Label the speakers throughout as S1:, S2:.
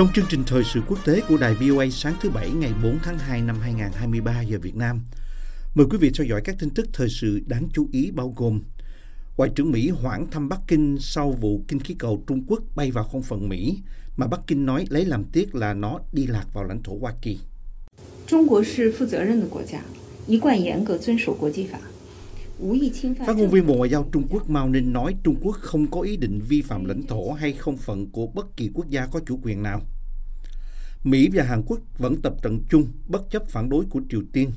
S1: Trong chương trình thời sự quốc tế của đài VOA sáng thứ Bảy ngày 4 tháng 2 năm 2023 giờ Việt Nam, mời quý vị theo dõi các tin tức thời sự đáng chú ý bao gồm Ngoại trưởng Mỹ hoãn thăm Bắc Kinh sau vụ kinh khí cầu Trung Quốc bay vào không phận Mỹ, mà Bắc Kinh nói lấy làm tiếc là nó đi lạc vào lãnh thổ Hoa Kỳ.
S2: 中国是负责任的国家，一贯严格遵守国际法，无意侵犯
S1: Phát
S2: 任
S1: ngôn
S2: 何
S1: viên Bộ Ngoại giao Trung Quốc Mao Ninh nói Trung Quốc không có ý định vi phạm lãnh thổ hay không phận của bất kỳ quốc gia có chủ quyền nào. Mỹ và Hàn Quốc vẫn tập trận chung bất chấp phản đối của Triều Tiên.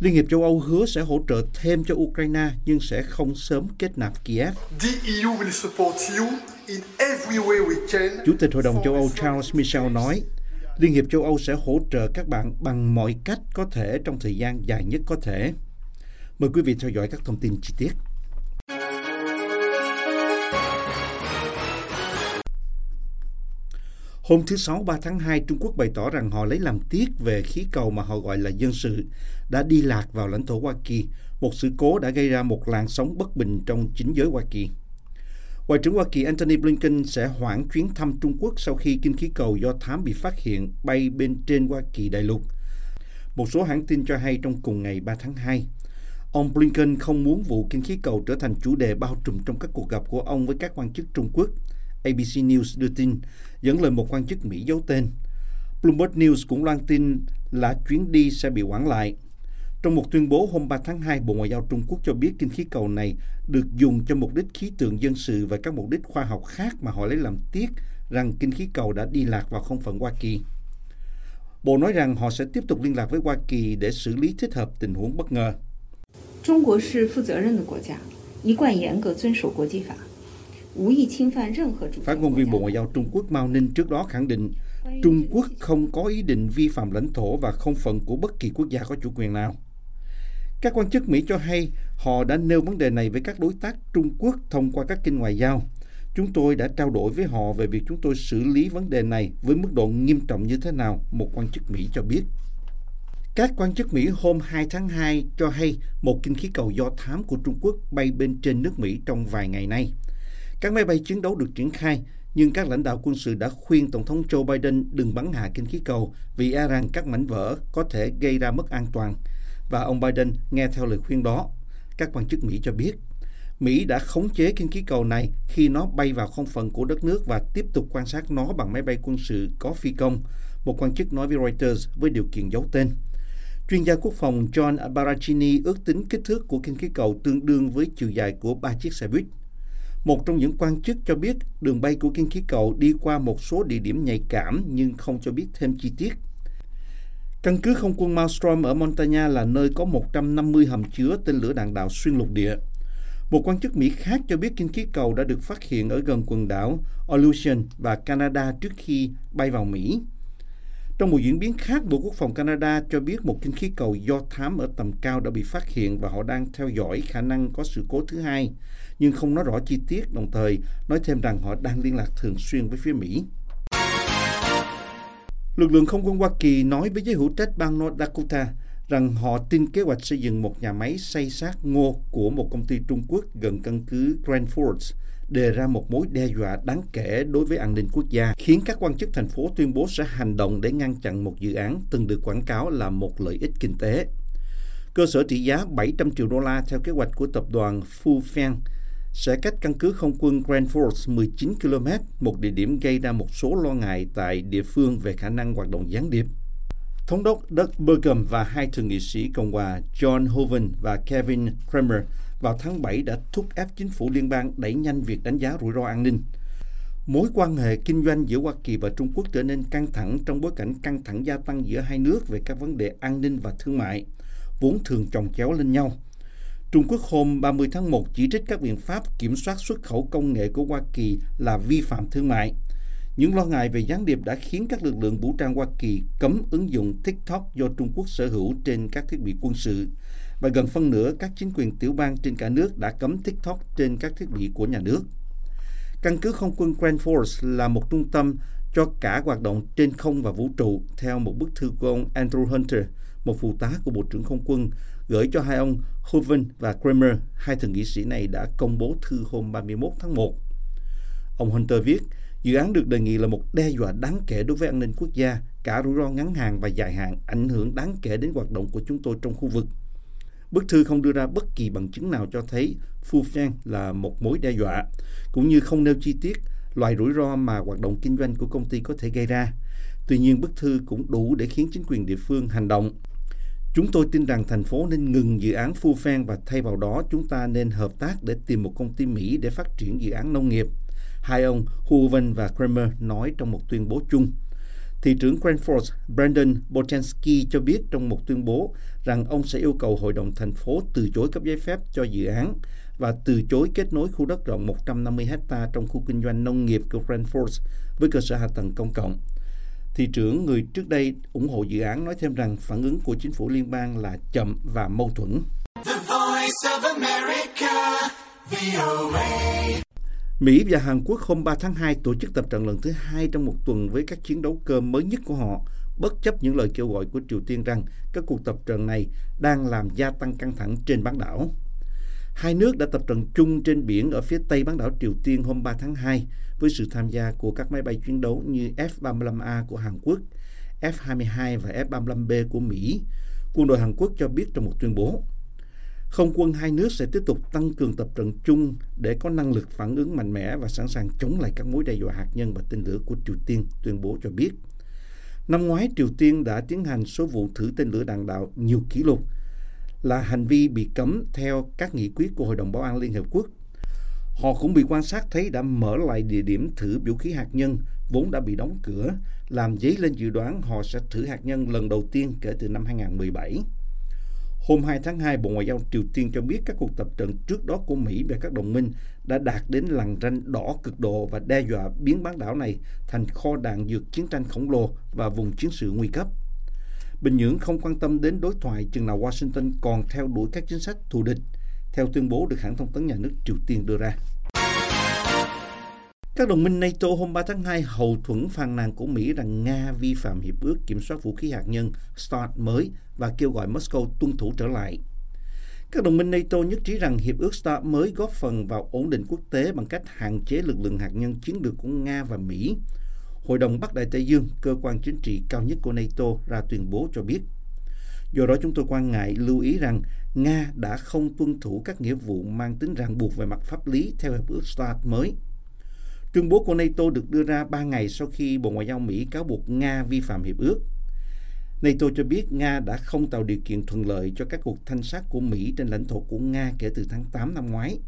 S1: Liên hiệp châu Âu hứa sẽ hỗ trợ thêm cho Ukraine nhưng sẽ không sớm kết nạp Kiev.
S3: The EU will support you in every way we can.
S1: Chủ tịch Hội đồng châu Âu Charles Michel nói, Liên hiệp châu Âu sẽ hỗ trợ các bạn bằng mọi cách có thể trong thời gian dài nhất có thể. Mời quý vị theo dõi các thông tin chi tiết. Hôm thứ Sáu 3 tháng 2, Trung Quốc bày tỏ rằng họ lấy làm tiếc về khí cầu mà họ gọi là dân sự đã đi lạc vào lãnh thổ Hoa Kỳ. Một sự cố đã gây ra một làn sóng bất bình trong chính giới Hoa Kỳ. Ngoại trưởng Hoa Kỳ Antony Blinken sẽ hoãn chuyến thăm Trung Quốc sau khi kinh khí cầu do thám bị phát hiện bay bên trên Hoa Kỳ đại lục. Một số hãng tin cho hay trong cùng ngày 3 tháng 2, ông Blinken không muốn vụ kinh khí cầu trở thành chủ đề bao trùm trong các cuộc gặp của ông với các quan chức Trung Quốc. ABC News đưa tin, dẫn lời một quan chức Mỹ giấu tên. Bloomberg News cũng loan tin là chuyến đi sẽ bị hoãn lại. Trong một tuyên bố hôm 3 tháng 2, Bộ Ngoại giao Trung Quốc cho biết kinh khí cầu này được dùng cho mục đích khí tượng dân sự và các mục đích khoa học khác mà họ lấy làm tiếc rằng kinh khí cầu đã đi lạc vào không phận Hoa Kỳ. Bộ nói rằng họ sẽ tiếp tục liên lạc với Hoa Kỳ để xử lý thích hợp tình huống bất ngờ.
S2: 中国是负责任的国家，一贯严格遵守国际法，无意侵犯任何主
S1: Phát
S2: 权
S1: ngôn
S2: 国
S1: viên Bộ
S2: 家
S1: Ngoại giao Trung Quốc Mao Ninh trước đó khẳng định Trung Quốc không có ý định vi phạm lãnh thổ và không phận của bất kỳ quốc gia có chủ quyền nào. Các quan chức Mỹ cho hay họ đã nêu vấn đề này với các đối tác Trung Quốc thông qua các kênh ngoại giao. Chúng tôi đã trao đổi với họ về việc chúng tôi xử lý vấn đề này với mức độ nghiêm trọng như thế nào, một quan chức Mỹ cho biết. Các quan chức Mỹ hôm 2 tháng 2 cho hay một kinh khí cầu do thám của Trung Quốc bay bên trên nước Mỹ trong vài ngày nay. Các máy bay chiến đấu được triển khai, nhưng các lãnh đạo quân sự đã khuyên Tổng thống Joe Biden đừng bắn hạ kinh khí cầu vì e rằng các mảnh vỡ có thể gây ra mất an toàn. Và ông Biden nghe theo lời khuyên đó. Các quan chức Mỹ cho biết, Mỹ đã khống chế kinh khí cầu này khi nó bay vào không phận của đất nước và tiếp tục quan sát nó bằng máy bay quân sự có phi công, một quan chức nói với Reuters với điều kiện giấu tên. Chuyên gia quốc phòng John Baracchini ước tính kích thước của kinh khí cầu tương đương với chiều dài của ba chiếc xe buýt. Một trong những quan chức cho biết đường bay của kinh khí cầu đi qua một số địa điểm nhạy cảm nhưng không cho biết thêm chi tiết. Căn cứ không quân Malmstrom ở Montana là nơi có 150 hầm chứa tên lửa đạn đạo xuyên lục địa. Một quan chức Mỹ khác cho biết kinh khí cầu đã được phát hiện ở gần quần đảo Aleutian và Canada trước khi bay vào Mỹ. Trong một diễn biến khác, Bộ Quốc phòng Canada cho biết một kinh khí cầu do thám ở tầm cao đã bị phát hiện và họ đang theo dõi khả năng có sự cố thứ hai, nhưng không nói rõ chi tiết, đồng thời nói thêm rằng họ đang liên lạc thường xuyên với phía Mỹ. Lực lượng không quân Hoa Kỳ nói với giới hữu trách bang North Dakota rằng họ tin kế hoạch xây dựng một nhà máy xây sát ngô của một công ty Trung Quốc gần căn cứ Grand Forks đề ra một mối đe dọa đáng kể đối với an ninh quốc gia, khiến các quan chức thành phố tuyên bố sẽ hành động để ngăn chặn một dự án từng được quảng cáo là một lợi ích kinh tế. Cơ sở trị giá 700 triệu đô la theo kế hoạch của tập đoàn Phu Phen sẽ cách căn cứ không quân Grand Forks 19 km, một địa điểm gây ra một số lo ngại tại địa phương về khả năng hoạt động gián điệp. Thống đốc Doug Burgum và hai thượng nghị sĩ Cộng hòa John Hoeven và Kevin Kramer vào tháng 7 đã thúc ép chính phủ liên bang đẩy nhanh việc đánh giá rủi ro an ninh. Mối quan hệ kinh doanh giữa Hoa Kỳ và Trung Quốc trở nên căng thẳng trong bối cảnh căng thẳng gia tăng giữa hai nước về các vấn đề an ninh và thương mại, vốn thường chồng chéo lên nhau. Trung Quốc hôm 30 tháng 1 chỉ trích các biện pháp kiểm soát xuất khẩu công nghệ của Hoa Kỳ là vi phạm thương mại. Những lo ngại về gián điệp đã khiến các lực lượng vũ trang Hoa Kỳ cấm ứng dụng TikTok do Trung Quốc sở hữu trên các thiết bị quân sự và gần phân nửa các chính quyền tiểu bang trên cả nước đã cấm TikTok trên các thiết bị của nhà nước. Căn cứ không quân Grand Force là một trung tâm cho cả hoạt động trên không và vũ trụ theo một bức thư của ông Andrew Hunter, một phụ tá của Bộ trưởng Không quân, gửi cho hai ông Hoven và Kramer. Hai thượng nghị sĩ này đã công bố thư hôm 31 tháng 1. Ông Hunter viết, dự án được đề nghị là một đe dọa đáng kể đối với an ninh quốc gia, cả rủi ro ngắn hạn và dài hạn, ảnh hưởng đáng kể đến hoạt động của chúng tôi trong khu vực. Bức thư không đưa ra bất kỳ bằng chứng nào cho thấy Phu Fang là một mối đe dọa, cũng như không nêu chi tiết loại rủi ro mà hoạt động kinh doanh của công ty có thể gây ra. Tuy nhiên, bức thư cũng đủ để khiến chính quyền địa phương hành động. Chúng tôi tin rằng thành phố nên ngừng dự án Phu Phan và thay vào đó chúng ta nên hợp tác để tìm một công ty Mỹ để phát triển dự án nông nghiệp. Hai ông Hooven và Kramer nói trong một tuyên bố chung. Thị trưởng Cranford Brandon Bochansky cho biết trong một tuyên bố rằng ông sẽ yêu cầu Hội đồng thành phố từ chối cấp giấy phép cho dự án và từ chối kết nối khu đất rộng 150 hecta trong khu kinh doanh nông nghiệp của Cranford với cơ sở hạ tầng công cộng. Thị trưởng người trước đây ủng hộ dự án nói thêm rằng phản ứng của chính phủ liên bang là chậm và mâu thuẫn.
S4: The voice of America, VOA.
S1: Mỹ và Hàn Quốc hôm 3 tháng 2 tổ chức tập trận lần thứ hai trong một tuần với các chiến đấu cơ mới nhất của họ, bất chấp những lời kêu gọi của Triều Tiên rằng các cuộc tập trận này đang làm gia tăng căng thẳng trên bán đảo. Hai nước đã tập trận chung trên biển ở phía tây bán đảo Triều Tiên hôm 3 tháng 2 với sự tham gia của các máy bay chiến đấu như F-35A của Hàn Quốc, F-22 và F-35B của Mỹ. Quân đội Hàn Quốc cho biết trong một tuyên bố. Không quân hai nước sẽ tiếp tục tăng cường tập trận chung để có năng lực phản ứng mạnh mẽ và sẵn sàng chống lại các mối đe dọa hạt nhân và tên lửa của Triều Tiên, tuyên bố cho biết. Năm ngoái, Triều Tiên đã tiến hành số vụ thử tên lửa đạn đạo nhiều kỷ lục, là hành vi bị cấm theo các nghị quyết của Hội đồng Bảo an Liên Hợp Quốc. Họ cũng bị quan sát thấy đã mở lại địa điểm thử vũ khí hạt nhân vốn đã bị đóng cửa, làm dấy lên dự đoán họ sẽ thử hạt nhân lần đầu tiên kể từ năm 2017. Hôm 2 tháng 2, Bộ Ngoại giao Triều Tiên cho biết các cuộc tập trận trước đó của Mỹ và các đồng minh đã đạt đến lằn ranh đỏ cực độ và đe dọa biến bán đảo này thành kho đạn dược chiến tranh khổng lồ và vùng chiến sự nguy cấp. Bình Nhưỡng không quan tâm đến đối thoại chừng nào Washington còn theo đuổi các chính sách thù địch, theo tuyên bố được hãng thông tấn nhà nước Triều Tiên đưa ra. Các đồng minh NATO hôm 3 tháng 2 hậu thuẫn phàn nàn của Mỹ rằng Nga vi phạm hiệp ước kiểm soát vũ khí hạt nhân START mới và kêu gọi Moscow tuân thủ trở lại. Các đồng minh NATO nhất trí rằng hiệp ước START mới góp phần vào ổn định quốc tế bằng cách hạn chế lực lượng hạt nhân chiến lược của Nga và Mỹ. Hội đồng Bắc Đại Tây Dương, cơ quan chính trị cao nhất của NATO, ra tuyên bố cho biết. Do đó chúng tôi quan ngại lưu ý rằng Nga đã không tuân thủ các nghĩa vụ mang tính ràng buộc về mặt pháp lý theo hiệp ước START mới. Tuyên bố của NATO được đưa ra 3 ngày sau khi Bộ Ngoại giao Mỹ cáo buộc Nga vi phạm hiệp ước. NATO cho biết Nga đã không tạo điều kiện thuận lợi cho các cuộc thanh sát của Mỹ trên lãnh thổ của Nga kể từ tháng 8 năm ngoái.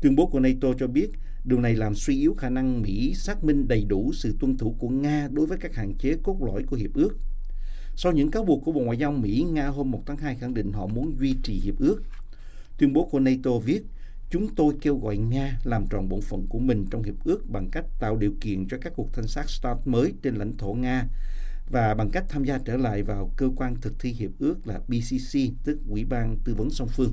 S1: Tuyên bố của NATO cho biết điều này làm suy yếu khả năng Mỹ xác minh đầy đủ sự tuân thủ của Nga đối với các hạn chế cốt lõi của hiệp ước. Sau những cáo buộc của Bộ Ngoại giao Mỹ, Nga hôm 1 tháng 2 khẳng định họ muốn duy trì hiệp ước. Tuyên bố của NATO viết, chúng tôi kêu gọi Nga làm tròn bổn phận của mình trong hiệp ước bằng cách tạo điều kiện cho các cuộc thanh sát START mới trên lãnh thổ Nga và bằng cách tham gia trở lại vào cơ quan thực thi hiệp ước là BCC, tức Ủy ban Tư vấn song phương.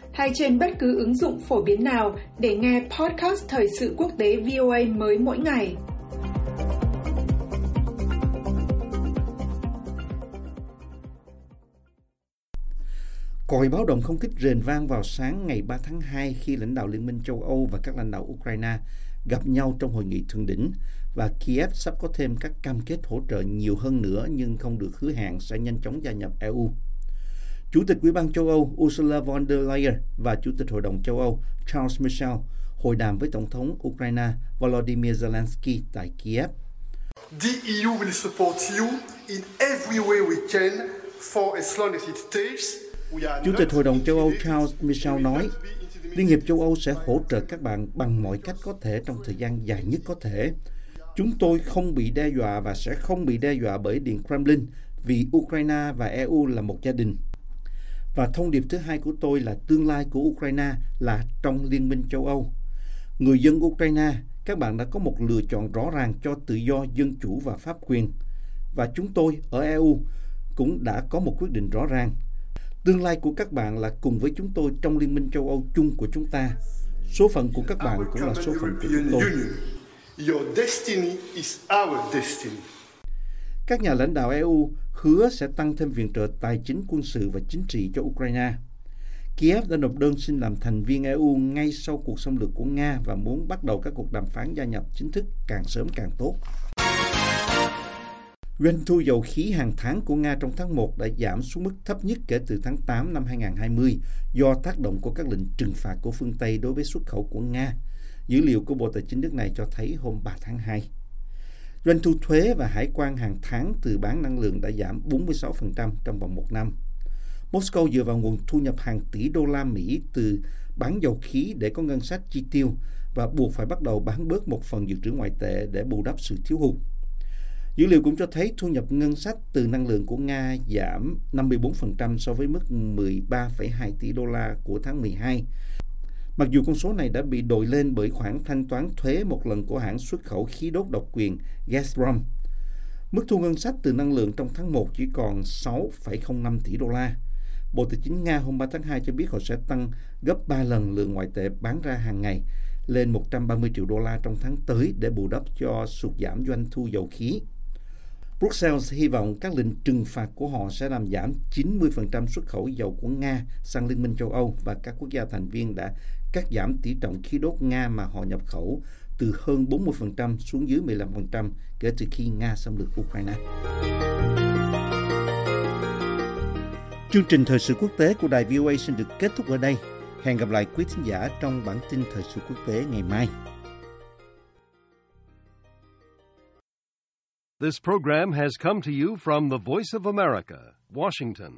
S2: hay trên bất cứ ứng dụng phổ biến nào để nghe podcast Thời sự quốc tế VOA mới mỗi ngày.
S1: Còi báo động không kích rền vang vào sáng ngày 3 tháng 2 khi lãnh đạo Liên minh châu Âu và các lãnh đạo Ukraine gặp nhau trong hội nghị thượng đỉnh và Kiev sắp có thêm các cam kết hỗ trợ nhiều hơn nữa nhưng không được hứa hẹn sẽ nhanh chóng gia nhập EU. Chủ tịch Ủy ban châu Âu Ursula von der Leyen và Chủ tịch Hội đồng châu Âu Charles Michel hội đàm với Tổng thống Ukraine Volodymyr Zelensky tại Kiev.
S3: The EU will support you in every way we can for as long as it takes.
S1: Chủ tịch Hội đồng châu Âu. Charles Michel nói, Liên hiệp châu Âu sẽ hỗ trợ các bạn bằng mọi cách có thể trong thời gian dài nhất có thể. Chúng tôi không bị đe dọa và sẽ không bị đe dọa bởi Điện Kremlin vì Ukraine và EU là một gia đình. Và thông điệp thứ hai của tôi là tương lai của Ukraine là trong Liên minh châu Âu. Người dân Ukraine, các bạn đã có một lựa chọn rõ ràng cho tự do, dân chủ và pháp quyền. Và chúng tôi ở EU cũng đã có một quyết định rõ ràng. Tương lai của các bạn là cùng với chúng tôi trong Liên minh châu Âu chung của chúng ta. Số phận của các bạn cũng là số phận của chúng tôi.
S3: Your destiny is our destiny.
S1: Các nhà lãnh đạo EU hứa sẽ tăng thêm viện trợ tài chính quân sự và chính trị cho Ukraine. Kiev đã nộp đơn xin làm thành viên EU ngay sau cuộc xâm lược của Nga và muốn bắt đầu các cuộc đàm phán gia nhập chính thức càng sớm càng tốt. Doanh thu dầu khí hàng tháng của Nga trong tháng 1 đã giảm xuống mức thấp nhất kể từ tháng 8 năm 2020 do tác động của các lệnh trừng phạt của phương Tây đối với xuất khẩu của Nga. Dữ liệu của Bộ Tài chính nước này cho thấy hôm 3 tháng 2. Doanh thu thuế và hải quan hàng tháng từ bán năng lượng đã giảm 46% trong vòng một năm. Moscow dựa vào nguồn thu nhập hàng tỷ đô la Mỹ từ bán dầu khí để có ngân sách chi tiêu và buộc phải bắt đầu bán bớt một phần dự trữ ngoại tệ để bù đắp sự thiếu hụt. Dữ liệu cũng cho thấy thu nhập ngân sách từ năng lượng của Nga giảm 54% so với mức 13,2 tỷ đô la của tháng 12. Mặc dù con số này đã bị đội lên bởi khoản thanh toán thuế một lần của hãng xuất khẩu khí đốt độc quyền Gazprom. Mức thu ngân sách từ năng lượng trong tháng 1 chỉ còn 6,05 tỷ đô la. Bộ Tài chính Nga hôm 3 tháng 2 cho biết họ sẽ tăng gấp 3 lần lượng ngoại tệ bán ra hàng ngày lên 130 triệu đô la trong tháng tới để bù đắp cho sụt giảm doanh thu dầu khí. Brussels hy vọng các lệnh trừng phạt của họ sẽ làm giảm 90% xuất khẩu dầu của Nga sang Liên minh châu Âu và các quốc gia thành viên đã cắt giảm tỷ trọng khí đốt Nga mà họ nhập khẩu từ hơn 40% xuống dưới 15% kể từ khi Nga xâm lược Ukraine. Chương trình thời sự quốc tế của đài VOA xin được kết thúc ở đây. Hẹn gặp lại quý thính giả trong bản tin thời sự quốc tế ngày mai.
S5: This program has come to you from the Voice of America, Washington.